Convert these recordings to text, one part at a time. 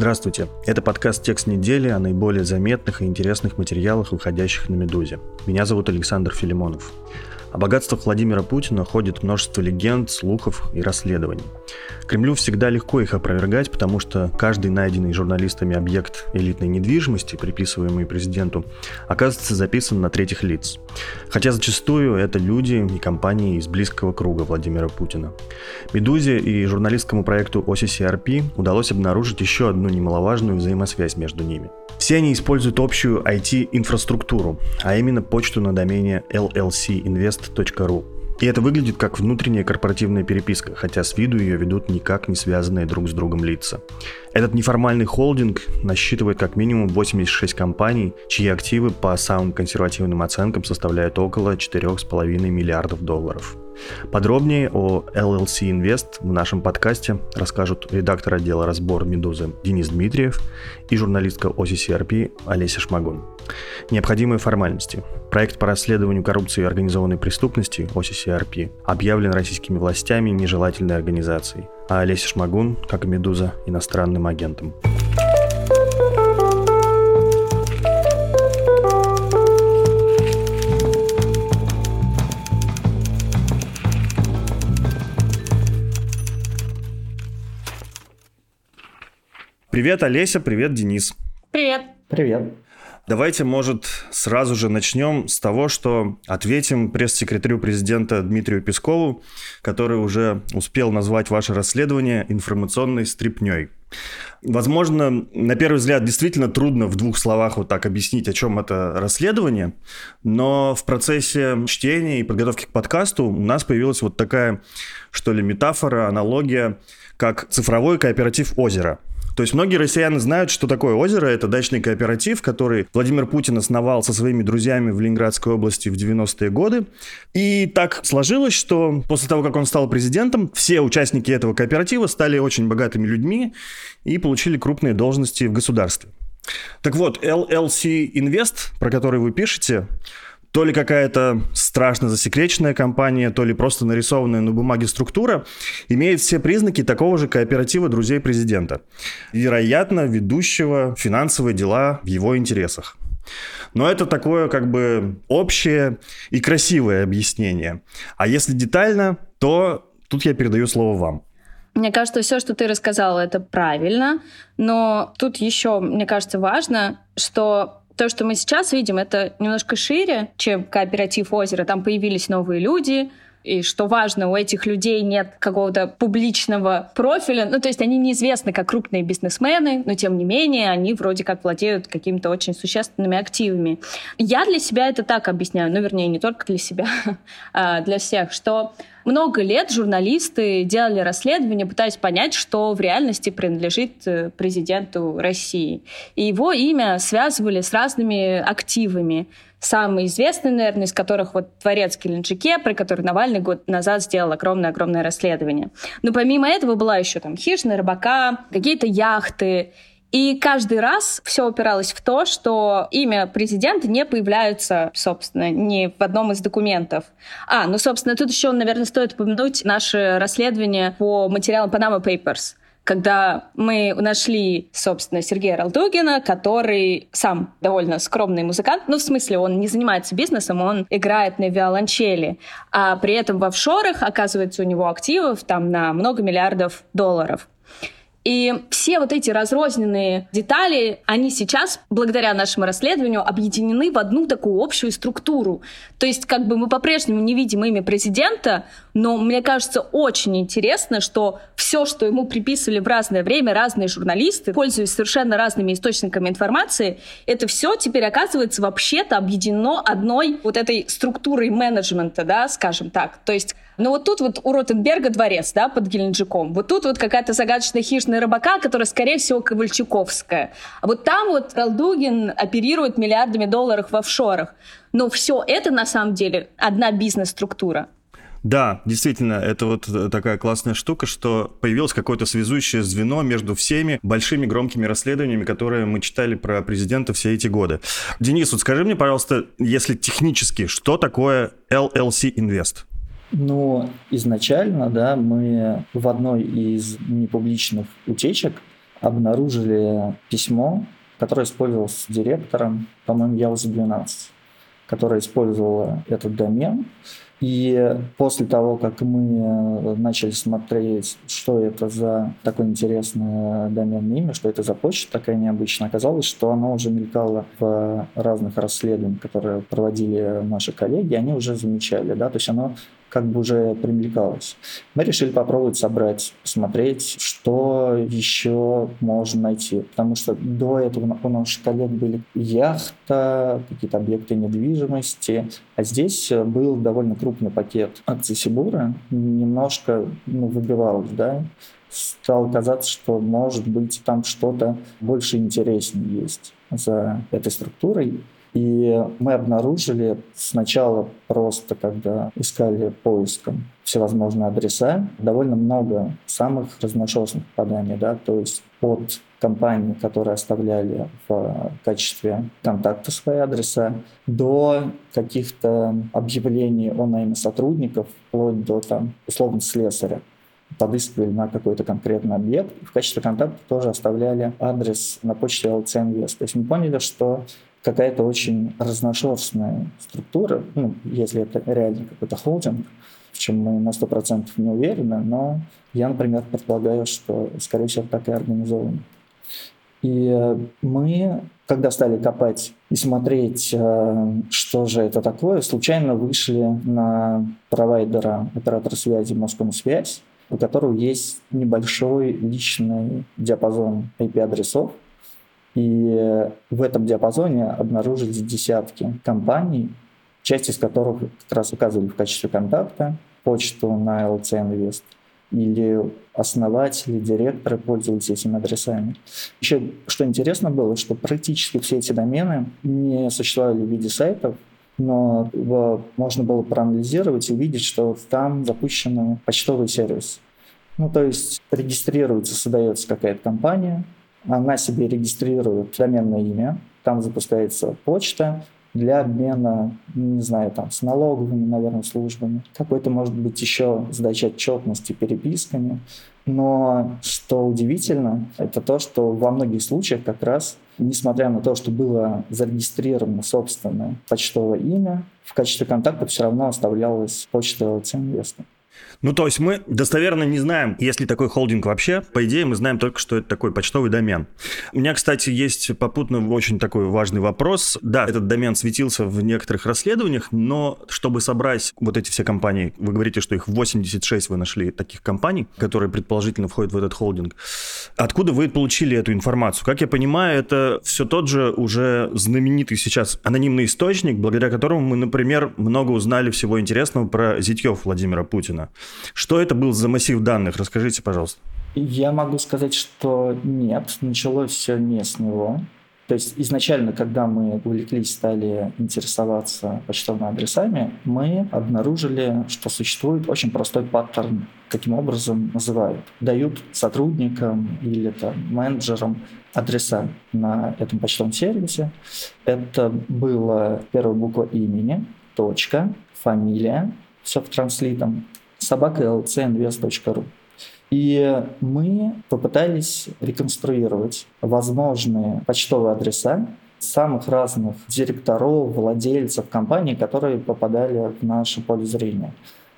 Здравствуйте, это подкаст «Текст недели» о наиболее заметных и интересных материалах, выходящих на «Медузе». Меня зовут Александр Филимонов. О богатствах Владимира Путина ходит множество легенд, слухов и расследований. Кремлю всегда легко их опровергать, потому что каждый найденный журналистами объект элитной недвижимости, приписываемый президенту, оказывается записан на третьих лиц. Хотя зачастую это люди и компании из близкого круга Владимира Путина. «Медузе» и журналистскому проекту OCCRP удалось обнаружить еще одну немаловажную взаимосвязь между ними. Все они используют общую IT-инфраструктуру, а именно почту на домене llcinvest podcast.ru. И это выглядит как внутренняя корпоративная переписка, хотя с виду ее ведут никак не связанные друг с другом лица. Этот неформальный холдинг насчитывает как минимум 86 компаний, чьи активы по самым консервативным оценкам составляют около 4,5 миллиардов долларов. Подробнее о LLC Invest в нашем подкасте расскажут редактор отдела разбор «Медузы» Денис Дмитриев и журналистка OCCRP Олеся Шмагун. Необходимые формальности. Проект по расследованию коррупции и организованной преступности OCCRP объявлен российскими властями нежелательной организацией, а Олеся Шмагун, как и «Медуза», иностранным агентом. Привет, Олеся, привет, Денис. Привет. Привет. Давайте, может, сразу же начнем с того, что ответим пресс-секретарю президента Дмитрию Пескову, который уже успел назвать ваше расследование информационной стрипней. Возможно, на первый взгляд действительно трудно в двух словах вот так объяснить, о чем это расследование, но в процессе чтения и подготовки к подкасту у нас появилась вот такая, что ли, метафора, аналогия, как цифровой кооператив озера – то есть многие россияне знают, что такое озеро. Это дачный кооператив, который Владимир Путин основал со своими друзьями в Ленинградской области в 90-е годы. И так сложилось, что после того, как он стал президентом, все участники этого кооператива стали очень богатыми людьми и получили крупные должности в государстве. Так вот, LLC Invest, про который вы пишете, то ли какая-то страшно засекреченная компания, то ли просто нарисованная на бумаге структура, имеет все признаки такого же кооператива друзей президента. Вероятно, ведущего финансовые дела в его интересах. Но это такое как бы общее и красивое объяснение. А если детально, то тут я передаю слово вам. Мне кажется, все, что ты рассказала, это правильно, но тут еще, мне кажется, важно, что то, что мы сейчас видим, это немножко шире, чем кооператив озера. Там появились новые люди, и что важно, у этих людей нет какого-то публичного профиля. Ну, то есть они неизвестны как крупные бизнесмены, но тем не менее они вроде как владеют какими-то очень существенными активами. Я для себя это так объясняю, ну, вернее, не только для себя, а для всех, что много лет журналисты делали расследования, пытаясь понять, что в реальности принадлежит э, президенту России. И его имя связывали с разными активами. Самый известный, наверное, из которых вот «Творец Геленджике», про который Навальный год назад сделал огромное-огромное расследование. Но помимо этого была еще там хижина рыбака, какие-то яхты. И каждый раз все упиралось в то, что имя президента не появляется, собственно, ни в одном из документов. А, ну, собственно, тут еще, наверное, стоит упомянуть наше расследование по материалам Panama Papers когда мы нашли, собственно, Сергея Ралдугина, который сам довольно скромный музыкант, ну, в смысле, он не занимается бизнесом, он играет на виолончели, а при этом в офшорах, оказывается, у него активов там на много миллиардов долларов. И все вот эти разрозненные детали, они сейчас, благодаря нашему расследованию, объединены в одну такую общую структуру. То есть как бы мы по-прежнему не видим имя президента, но мне кажется очень интересно, что все, что ему приписывали в разное время разные журналисты, пользуясь совершенно разными источниками информации, это все теперь оказывается вообще-то объединено одной вот этой структурой менеджмента, да, скажем так. То есть Но вот тут вот у Ротенберга дворец, да, под Геленджиком. Вот тут вот какая-то загадочная хищная рыбака, которая, скорее всего, Ковальчуковская. А вот там вот Колдугин оперирует миллиардами долларов в офшорах. Но все это на самом деле одна бизнес-структура. Да, действительно, это вот э, такая классная штука, что появилось какое-то связующее звено между всеми большими громкими расследованиями, которые мы читали про президента все эти годы. Денис, вот скажи мне, пожалуйста, если технически, что такое LLC Invest? Ну, изначально, да, мы в одной из непубличных утечек обнаружили письмо, которое использовалось директором, по-моему, Яуза-12, которое использовало этот домен. И после того, как мы начали смотреть, что это за такое интересное доменное имя, что это за почта такая необычная, оказалось, что оно уже мелькало в разных расследованиях, которые проводили наши коллеги, они уже замечали, да, то есть оно как бы уже примелькалось. Мы решили попробовать собрать, посмотреть, что еще можно найти. Потому что до этого у наших коллег были яхта, какие-то объекты недвижимости. А здесь был довольно крупный пакет акций Сибура. Немножко ну, выбивалось, да стало казаться, что может быть там что-то больше интереснее есть за этой структурой. И мы обнаружили сначала просто, когда искали поиском всевозможные адреса, довольно много самых разношерстных попаданий, да, то есть от компаний, которые оставляли в качестве контакта свои адреса, до каких-то объявлений о найме сотрудников, вплоть до там, условно слесаря подыскивали на какой-то конкретный объект. В качестве контакта тоже оставляли адрес на почте LC Invest. То есть мы поняли, что какая-то очень разношерстная структура, ну, если это реально какой-то холдинг, в чем мы на 100% не уверены, но я, например, предполагаю, что, скорее всего, так и организовано. И мы, когда стали копать и смотреть, э, что же это такое, случайно вышли на провайдера оператора связи Москомсвязь, у которого есть небольшой личный диапазон IP-адресов, и в этом диапазоне обнаружились десятки компаний, часть из которых как раз указывали в качестве контакта почту на LC Invest или основатели, директоры пользовались этими адресами. Еще что интересно было, что практически все эти домены не существовали в виде сайтов, но можно было проанализировать и увидеть, что там запущен почтовый сервис. Ну, то есть регистрируется, создается какая-то компания, она себе регистрирует доменное имя, там запускается почта для обмена, не знаю, там, с налоговыми, наверное, службами. Какой-то, может быть, еще сдача отчетности переписками. Но что удивительно, это то, что во многих случаях как раз, несмотря на то, что было зарегистрировано собственное почтовое имя, в качестве контакта все равно оставлялась почта Invest. Ну, то есть мы достоверно не знаем, есть ли такой холдинг вообще. По идее, мы знаем только, что это такой почтовый домен. У меня, кстати, есть попутно очень такой важный вопрос. Да, этот домен светился в некоторых расследованиях, но чтобы собрать вот эти все компании, вы говорите, что их 86 вы нашли таких компаний, которые предположительно входят в этот холдинг. Откуда вы получили эту информацию? Как я понимаю, это все тот же уже знаменитый сейчас анонимный источник, благодаря которому мы, например, много узнали всего интересного про зятьев Владимира Путина. Что это был за массив данных? Расскажите, пожалуйста. Я могу сказать, что нет, началось все не с него. То есть изначально, когда мы увлеклись, стали интересоваться почтовыми адресами, мы обнаружили, что существует очень простой паттерн, каким образом называют. Дают сотрудникам или там, менеджерам адреса на этом почтовом сервисе. Это была первая буква имени, точка, фамилия, все в транслитом, собака lcinvest.ru. И мы попытались реконструировать возможные почтовые адреса самых разных директоров, владельцев компаний, которые попадали в наше поле зрения.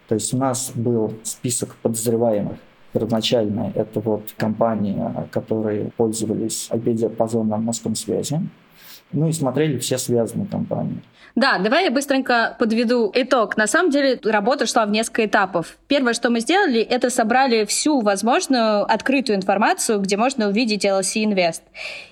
То есть у нас был список подозреваемых. Первоначально это вот компании, которые пользовались IP-диапазоном Москомсвязи. Ну и смотрели все связанные компании. Да, давай я быстренько подведу итог. На самом деле работа шла в несколько этапов. Первое, что мы сделали, это собрали всю возможную открытую информацию, где можно увидеть LC Invest.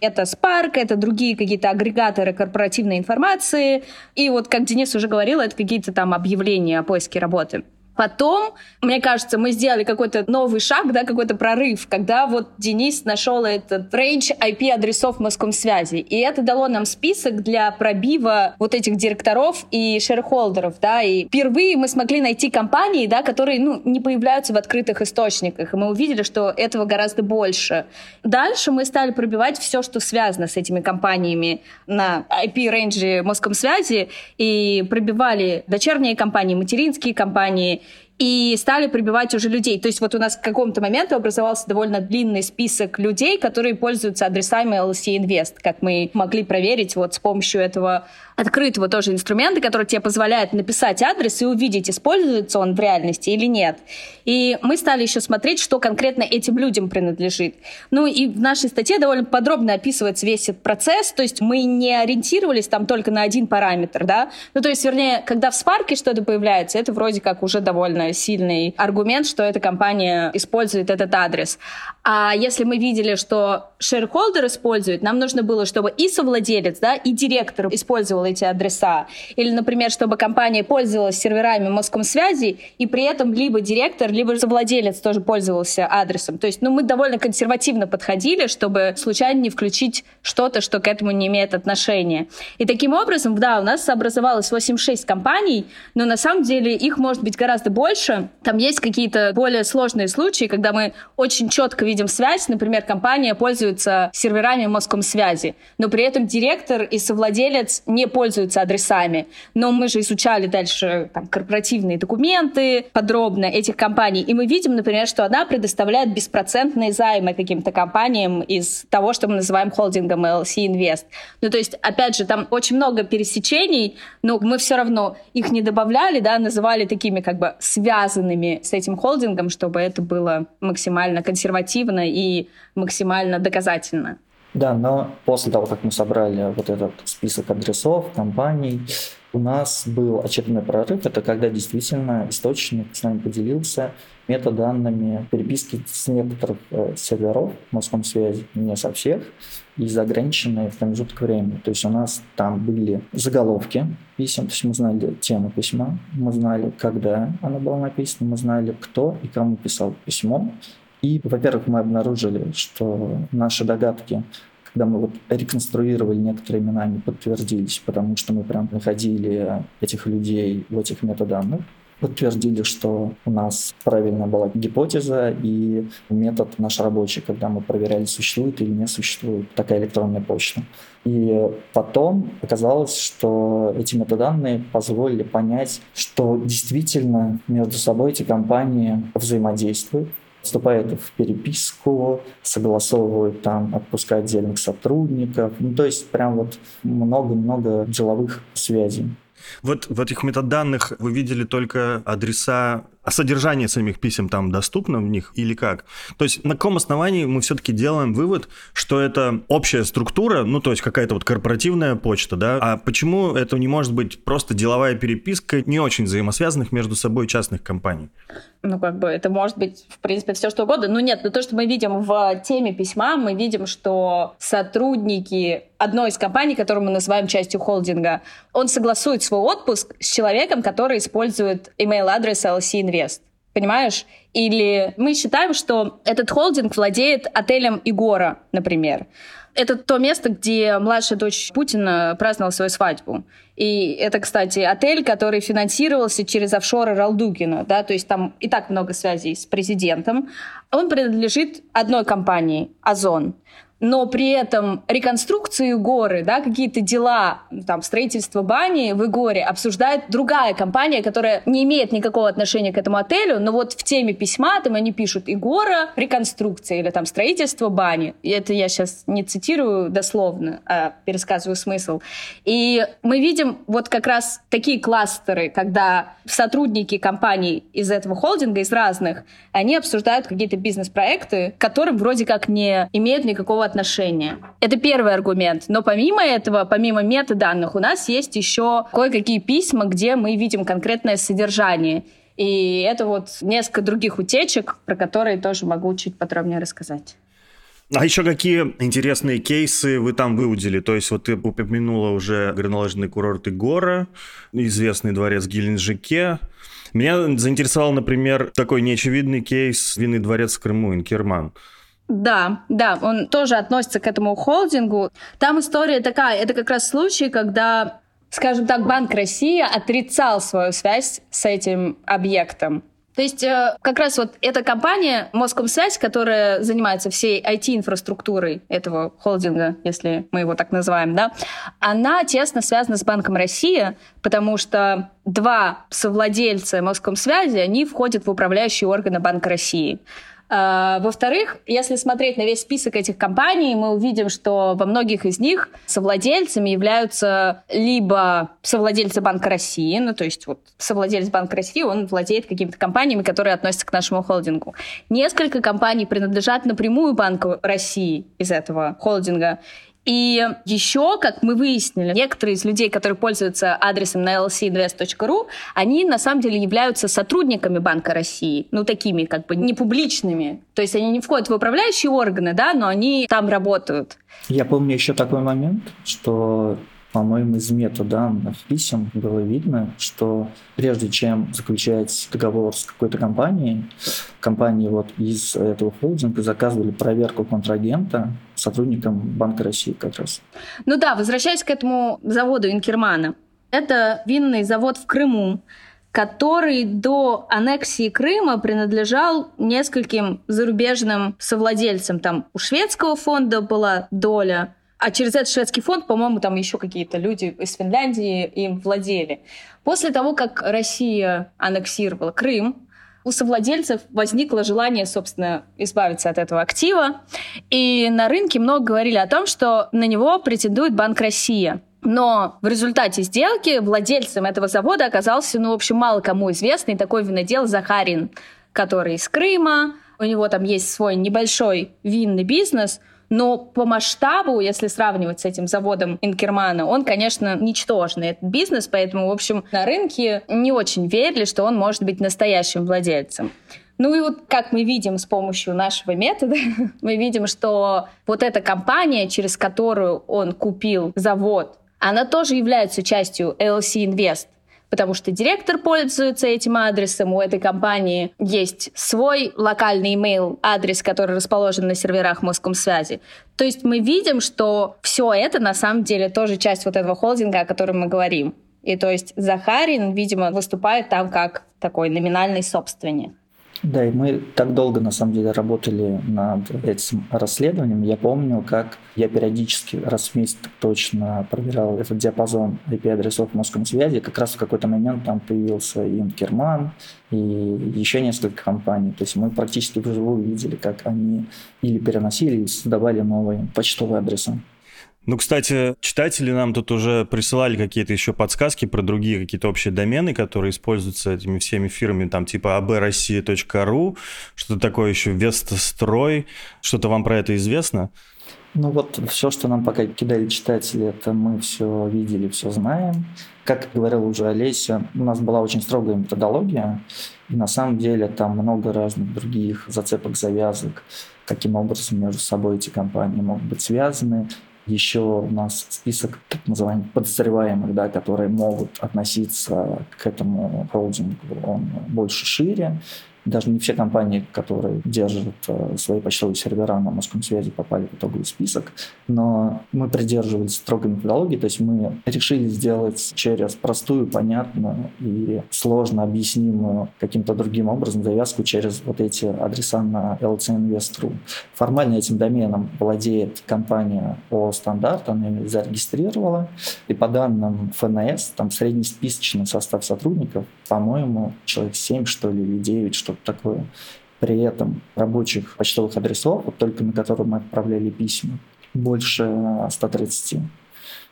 Это Spark, это другие какие-то агрегаторы корпоративной информации. И вот, как Денис уже говорил, это какие-то там объявления о поиске работы. Потом, мне кажется, мы сделали какой-то новый шаг, да, какой-то прорыв, когда вот Денис нашел этот range IP-адресов Москомсвязи. И это дало нам список для пробива вот этих директоров и шерхолдеров, да, и впервые мы смогли найти компании, да, которые, ну, не появляются в открытых источниках, и мы увидели, что этого гораздо больше. Дальше мы стали пробивать все, что связано с этими компаниями на IP-рейнже Москомсвязи, и пробивали дочерние компании, материнские компании, и стали прибивать уже людей. То есть вот у нас к какому-то моменту образовался довольно длинный список людей, которые пользуются адресами LC Invest, как мы могли проверить вот с помощью этого открытого тоже инструмента, который тебе позволяет написать адрес и увидеть, используется он в реальности или нет. И мы стали еще смотреть, что конкретно этим людям принадлежит. Ну и в нашей статье довольно подробно описывается весь этот процесс, то есть мы не ориентировались там только на один параметр, да, ну то есть, вернее, когда в Spark что-то появляется, это вроде как уже довольно сильный аргумент, что эта компания использует этот адрес. А если мы видели, что шерхолдер использует, нам нужно было, чтобы и совладелец, да, и директор использовал эти адреса. Или, например, чтобы компания пользовалась серверами Москомсвязи, и при этом либо директор, либо совладелец тоже пользовался адресом. То есть, ну, мы довольно консервативно подходили, чтобы случайно не включить что-то, что к этому не имеет отношения. И таким образом, да, у нас образовалось 86 компаний, но на самом деле их может быть гораздо больше. Там есть какие-то более сложные случаи, когда мы очень четко видим связь. Например, компания пользуется серверами Москомсвязи, но при этом директор и совладелец не пользуются адресами. Но мы же изучали дальше там, корпоративные документы подробно этих компаний, и мы видим, например, что она предоставляет беспроцентные займы каким-то компаниям из того, что мы называем холдингом LC Invest. Ну, то есть, опять же, там очень много пересечений, но мы все равно их не добавляли, да, называли такими как бы связанными с этим холдингом, чтобы это было максимально консервативно объективно и максимально доказательно. Да, но после того, как мы собрали вот этот список адресов, компаний, у нас был очередной прорыв. Это когда действительно источник с нами поделился метаданными переписки с некоторых э, серверов Моском связи, не со всех, и за ограниченный промежуток времени. То есть у нас там были заголовки писем, то есть мы знали тему письма, мы знали, когда оно было написано, мы знали, кто и кому писал письмо, и, во-первых, мы обнаружили, что наши догадки когда мы вот реконструировали некоторые имена, они подтвердились, потому что мы прям находили этих людей в этих метаданных, подтвердили, что у нас правильно была гипотеза и метод наш рабочий, когда мы проверяли, существует или не существует такая электронная почта. И потом оказалось, что эти метаданные позволили понять, что действительно между собой эти компании взаимодействуют, вступает в переписку, согласовывают там, отпускать отдельных сотрудников. Ну, то есть прям вот много-много деловых связей. Вот в этих метаданных вы видели только адреса а содержание самих писем там доступно в них или как? То есть на каком основании мы все-таки делаем вывод, что это общая структура, ну то есть какая-то вот корпоративная почта, да? А почему это не может быть просто деловая переписка не очень взаимосвязанных между собой частных компаний? Ну как бы это может быть в принципе все что угодно. Но нет, но то, что мы видим в теме письма, мы видим, что сотрудники одной из компаний, которую мы называем частью холдинга, он согласует свой отпуск с человеком, который использует email адрес LC Invest. Понимаешь? Или мы считаем, что этот холдинг владеет отелем Игора, например. Это то место, где младшая дочь Путина праздновала свою свадьбу. И это, кстати, отель, который финансировался через офшоры Ралдугина, да, то есть там и так много связей с президентом. Он принадлежит одной компании, Озон но при этом реконструкцию горы, да, какие-то дела, там, строительство бани в Игоре обсуждает другая компания, которая не имеет никакого отношения к этому отелю, но вот в теме письма там они пишут Игора, реконструкция или там строительство бани. И это я сейчас не цитирую дословно, а пересказываю смысл. И мы видим вот как раз такие кластеры, когда сотрудники компаний из этого холдинга, из разных, они обсуждают какие-то бизнес-проекты, которым вроде как не имеют никакого отношения. Это первый аргумент. Но помимо этого, помимо метаданных, у нас есть еще кое-какие письма, где мы видим конкретное содержание. И это вот несколько других утечек, про которые тоже могу чуть подробнее рассказать. А еще какие интересные кейсы вы там выудили? То есть вот ты упомянула уже горнолыжный курорт Игора, известный дворец Геленджике. Меня заинтересовал, например, такой неочевидный кейс «Винный дворец в Крыму», Инкерман. Да, да, он тоже относится к этому холдингу. Там история такая, это как раз случай, когда, скажем так, Банк России отрицал свою связь с этим объектом. То есть э, как раз вот эта компания Москомсвязь, которая занимается всей IT-инфраструктурой этого холдинга, если мы его так называем, да, она тесно связана с Банком России, потому что два совладельца Москомсвязи, они входят в управляющие органы Банка России. А, во-вторых, если смотреть на весь список этих компаний, мы увидим, что во многих из них совладельцами являются либо совладельцы Банка России, ну то есть вот совладелец Банка России, он владеет какими-то компаниями, которые относятся к нашему холдингу. Несколько компаний принадлежат напрямую Банку России из этого холдинга, и еще, как мы выяснили, некоторые из людей, которые пользуются адресом на lcinvest.ru, они на самом деле являются сотрудниками Банка России, ну такими как бы не публичными. То есть они не входят в управляющие органы, да, но они там работают. Я помню еще такой момент, что по-моему, из метаданных писем было видно, что прежде чем заключать договор с какой-то компанией, компании вот из этого холдинга заказывали проверку контрагента сотрудникам Банка России как раз. Ну да, возвращаясь к этому заводу Инкермана. Это винный завод в Крыму, который до аннексии Крыма принадлежал нескольким зарубежным совладельцам. Там у шведского фонда была доля, а через этот шведский фонд, по-моему, там еще какие-то люди из Финляндии им владели. После того, как Россия аннексировала Крым, у совладельцев возникло желание, собственно, избавиться от этого актива. И на рынке много говорили о том, что на него претендует Банк Россия. Но в результате сделки владельцем этого завода оказался, ну, в общем, мало кому известный такой винодел Захарин, который из Крыма. У него там есть свой небольшой винный бизнес – но по масштабу, если сравнивать с этим заводом Инкермана, он, конечно, ничтожный этот бизнес, поэтому, в общем, на рынке не очень верили, что он может быть настоящим владельцем. Ну и вот как мы видим с помощью нашего метода, мы видим, что вот эта компания, через которую он купил завод, она тоже является частью LC Invest потому что директор пользуется этим адресом, у этой компании есть свой локальный email адрес, который расположен на серверах Москомсвязи. То есть мы видим, что все это на самом деле тоже часть вот этого холдинга, о котором мы говорим. И то есть Захарин, видимо, выступает там как такой номинальный собственник. Да, и мы так долго, на самом деле, работали над этим расследованием. Я помню, как я периодически раз в месяц точно проверял этот диапазон IP-адресов связи. Как раз в какой-то момент там появился и Инкерман, и еще несколько компаний. То есть мы практически вживую видели, как они или переносили, или создавали новые почтовые адреса. Ну, кстати, читатели нам тут уже присылали какие-то еще подсказки про другие какие-то общие домены, которые используются этими всеми фирмами, там типа abrossия.ru, что-то такое еще Вестострой. Что-то вам про это известно? Ну вот все, что нам пока кидали читатели, это мы все видели, все знаем. Как говорил уже Олеся, у нас была очень строгая методология, и на самом деле там много разных других зацепок, завязок, каким образом между собой эти компании могут быть связаны. Еще у нас список так называемых подозреваемых, да, которые могут относиться к этому холдингу, он больше шире. Даже не все компании, которые держат э, свои почтовые сервера на морском связи, попали в итоговый список. Но мы придерживались строгой методологии, то есть мы решили сделать через простую, понятную и сложно объяснимую каким-то другим образом завязку через вот эти адреса на LCInvest.ru. Формально этим доменом владеет компания о стандарт, она его зарегистрировала. И по данным ФНС, там среднесписочный состав сотрудников, по-моему, человек 7, что ли, или 9, что что-то такое. При этом рабочих почтовых адресов, вот только на которые мы отправляли письма, больше 130.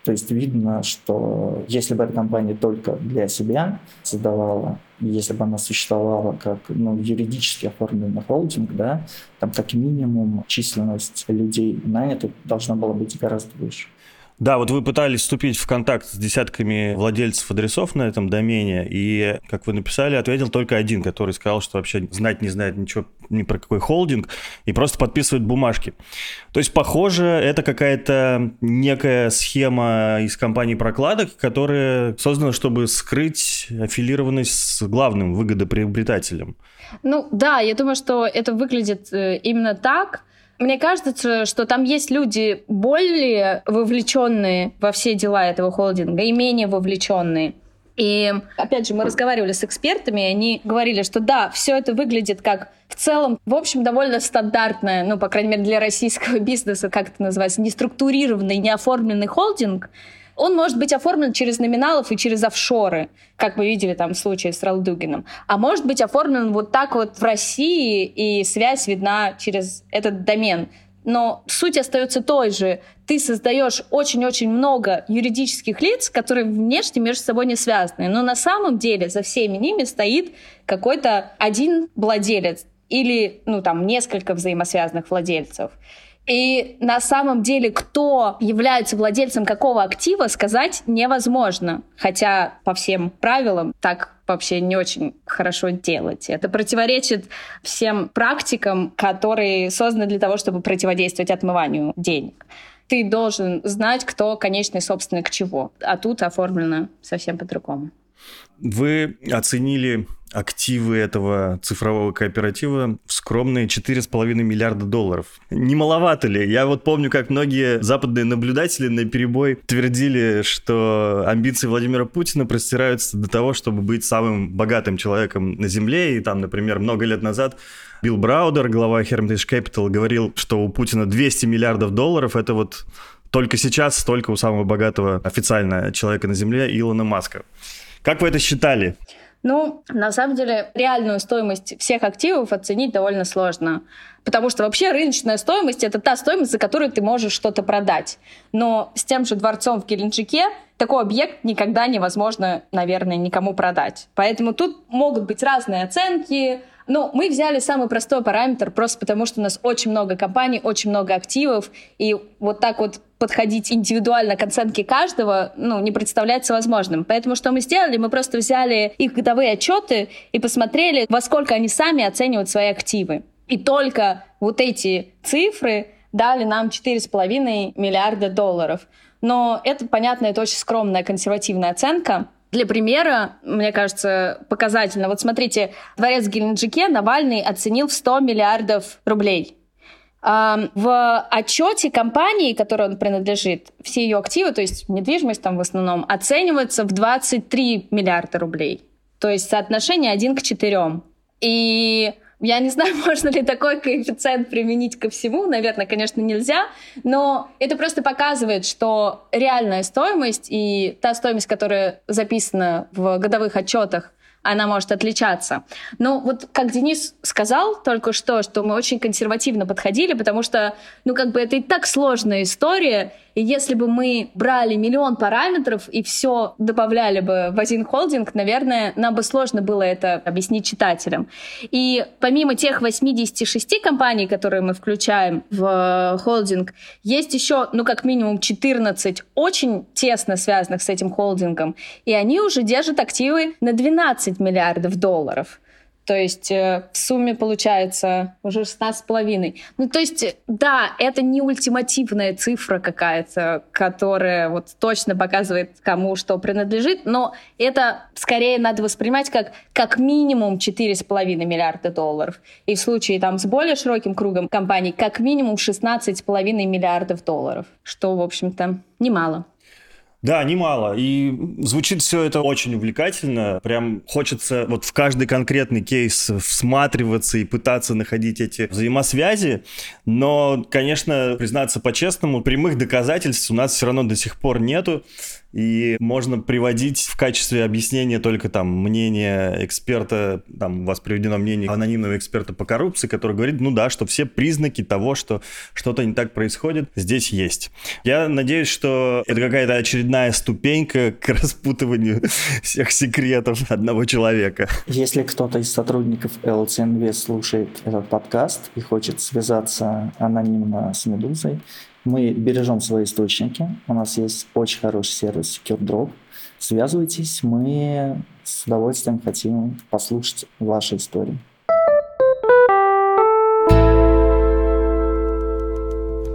То есть видно, что если бы эта компания только для себя создавала, если бы она существовала как ну, юридически оформленный холдинг, да, там как минимум численность людей на это должна была быть гораздо выше. Да, вот вы пытались вступить в контакт с десятками владельцев адресов на этом домене, и, как вы написали, ответил только один, который сказал, что вообще знать не знает ничего ни про какой холдинг, и просто подписывает бумажки. То есть, похоже, это какая-то некая схема из компании прокладок, которая создана, чтобы скрыть аффилированность с главным выгодоприобретателем. Ну да, я думаю, что это выглядит э, именно так. Мне кажется, что там есть люди более вовлеченные во все дела этого холдинга и менее вовлеченные. И опять же, мы разговаривали с экспертами, и они говорили, что да, все это выглядит как в целом, в общем, довольно стандартное, ну, по крайней мере, для российского бизнеса, как это называется, неструктурированный, неоформленный холдинг, он может быть оформлен через номиналов и через офшоры, как мы видели там в случае с Ралдугином. А может быть оформлен вот так вот в России, и связь видна через этот домен. Но суть остается той же. Ты создаешь очень-очень много юридических лиц, которые внешне между собой не связаны. Но на самом деле за всеми ними стоит какой-то один владелец или ну, там, несколько взаимосвязанных владельцев. И на самом деле, кто является владельцем какого актива, сказать невозможно. Хотя по всем правилам так вообще не очень хорошо делать. Это противоречит всем практикам, которые созданы для того, чтобы противодействовать отмыванию денег. Ты должен знать, кто конечный собственник чего. А тут оформлено совсем по-другому. Вы оценили активы этого цифрового кооператива в скромные 4,5 миллиарда долларов. Не маловато ли? Я вот помню, как многие западные наблюдатели на перебой твердили, что амбиции Владимира Путина простираются до того, чтобы быть самым богатым человеком на Земле. И там, например, много лет назад Билл Браудер, глава Hermitage Capital, говорил, что у Путина 200 миллиардов долларов. Это вот только сейчас столько у самого богатого официально человека на Земле Илона Маска. Как вы это считали? Ну, на самом деле, реальную стоимость всех активов оценить довольно сложно. Потому что вообще рыночная стоимость — это та стоимость, за которую ты можешь что-то продать. Но с тем же дворцом в Геленджике такой объект никогда невозможно, наверное, никому продать. Поэтому тут могут быть разные оценки, ну, мы взяли самый простой параметр, просто потому что у нас очень много компаний, очень много активов, и вот так вот подходить индивидуально к оценке каждого, ну, не представляется возможным. Поэтому что мы сделали? Мы просто взяли их годовые отчеты и посмотрели, во сколько они сами оценивают свои активы. И только вот эти цифры дали нам 4,5 миллиарда долларов. Но это, понятно, это очень скромная консервативная оценка, для примера, мне кажется, показательно. Вот смотрите, дворец в Геленджике Навальный оценил в 100 миллиардов рублей. В отчете компании, которой он принадлежит, все ее активы, то есть недвижимость там в основном, оцениваются в 23 миллиарда рублей. То есть соотношение 1 к 4. И я не знаю, можно ли такой коэффициент применить ко всему. Наверное, конечно, нельзя. Но это просто показывает, что реальная стоимость и та стоимость, которая записана в годовых отчетах, она может отличаться. Но вот как Денис сказал только что, что мы очень консервативно подходили, потому что, ну, как бы это и так сложная история, и если бы мы брали миллион параметров и все добавляли бы в один холдинг, наверное, нам бы сложно было это объяснить читателям. И помимо тех 86 компаний, которые мы включаем в холдинг, есть еще, ну, как минимум 14 очень тесно связанных с этим холдингом, и они уже держат активы на 12 миллиардов долларов. То есть э, в сумме получается уже 16,5. Ну, то есть, да, это не ультимативная цифра какая-то, которая вот точно показывает, кому что принадлежит, но это скорее надо воспринимать как как минимум 4,5 миллиарда долларов. И в случае там с более широким кругом компаний как минимум 16,5 миллиардов долларов, что, в общем-то, немало. Да, немало. И звучит все это очень увлекательно. Прям хочется вот в каждый конкретный кейс всматриваться и пытаться находить эти взаимосвязи. Но, конечно, признаться по-честному, прямых доказательств у нас все равно до сих пор нету и можно приводить в качестве объяснения только там мнение эксперта, там у вас приведено мнение анонимного эксперта по коррупции, который говорит, ну да, что все признаки того, что что-то не так происходит, здесь есть. Я надеюсь, что это какая-то очередная ступенька к распутыванию всех секретов одного человека. Если кто-то из сотрудников LCNV слушает этот подкаст и хочет связаться анонимно с Медузой, Мы бережем свои источники. У нас есть очень хороший сервис SecureDrop. Связывайтесь, мы с удовольствием хотим послушать ваши истории.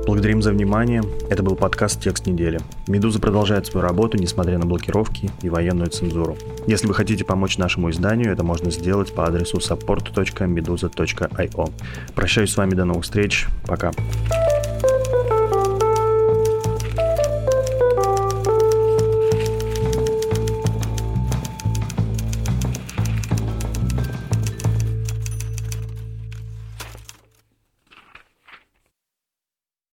Благодарим за внимание. Это был подкаст «Текст недели». «Медуза» продолжает свою работу, несмотря на блокировки и военную цензуру. Если вы хотите помочь нашему изданию, это можно сделать по адресу support.meduza.io. Прощаюсь с вами до новых встреч. Пока.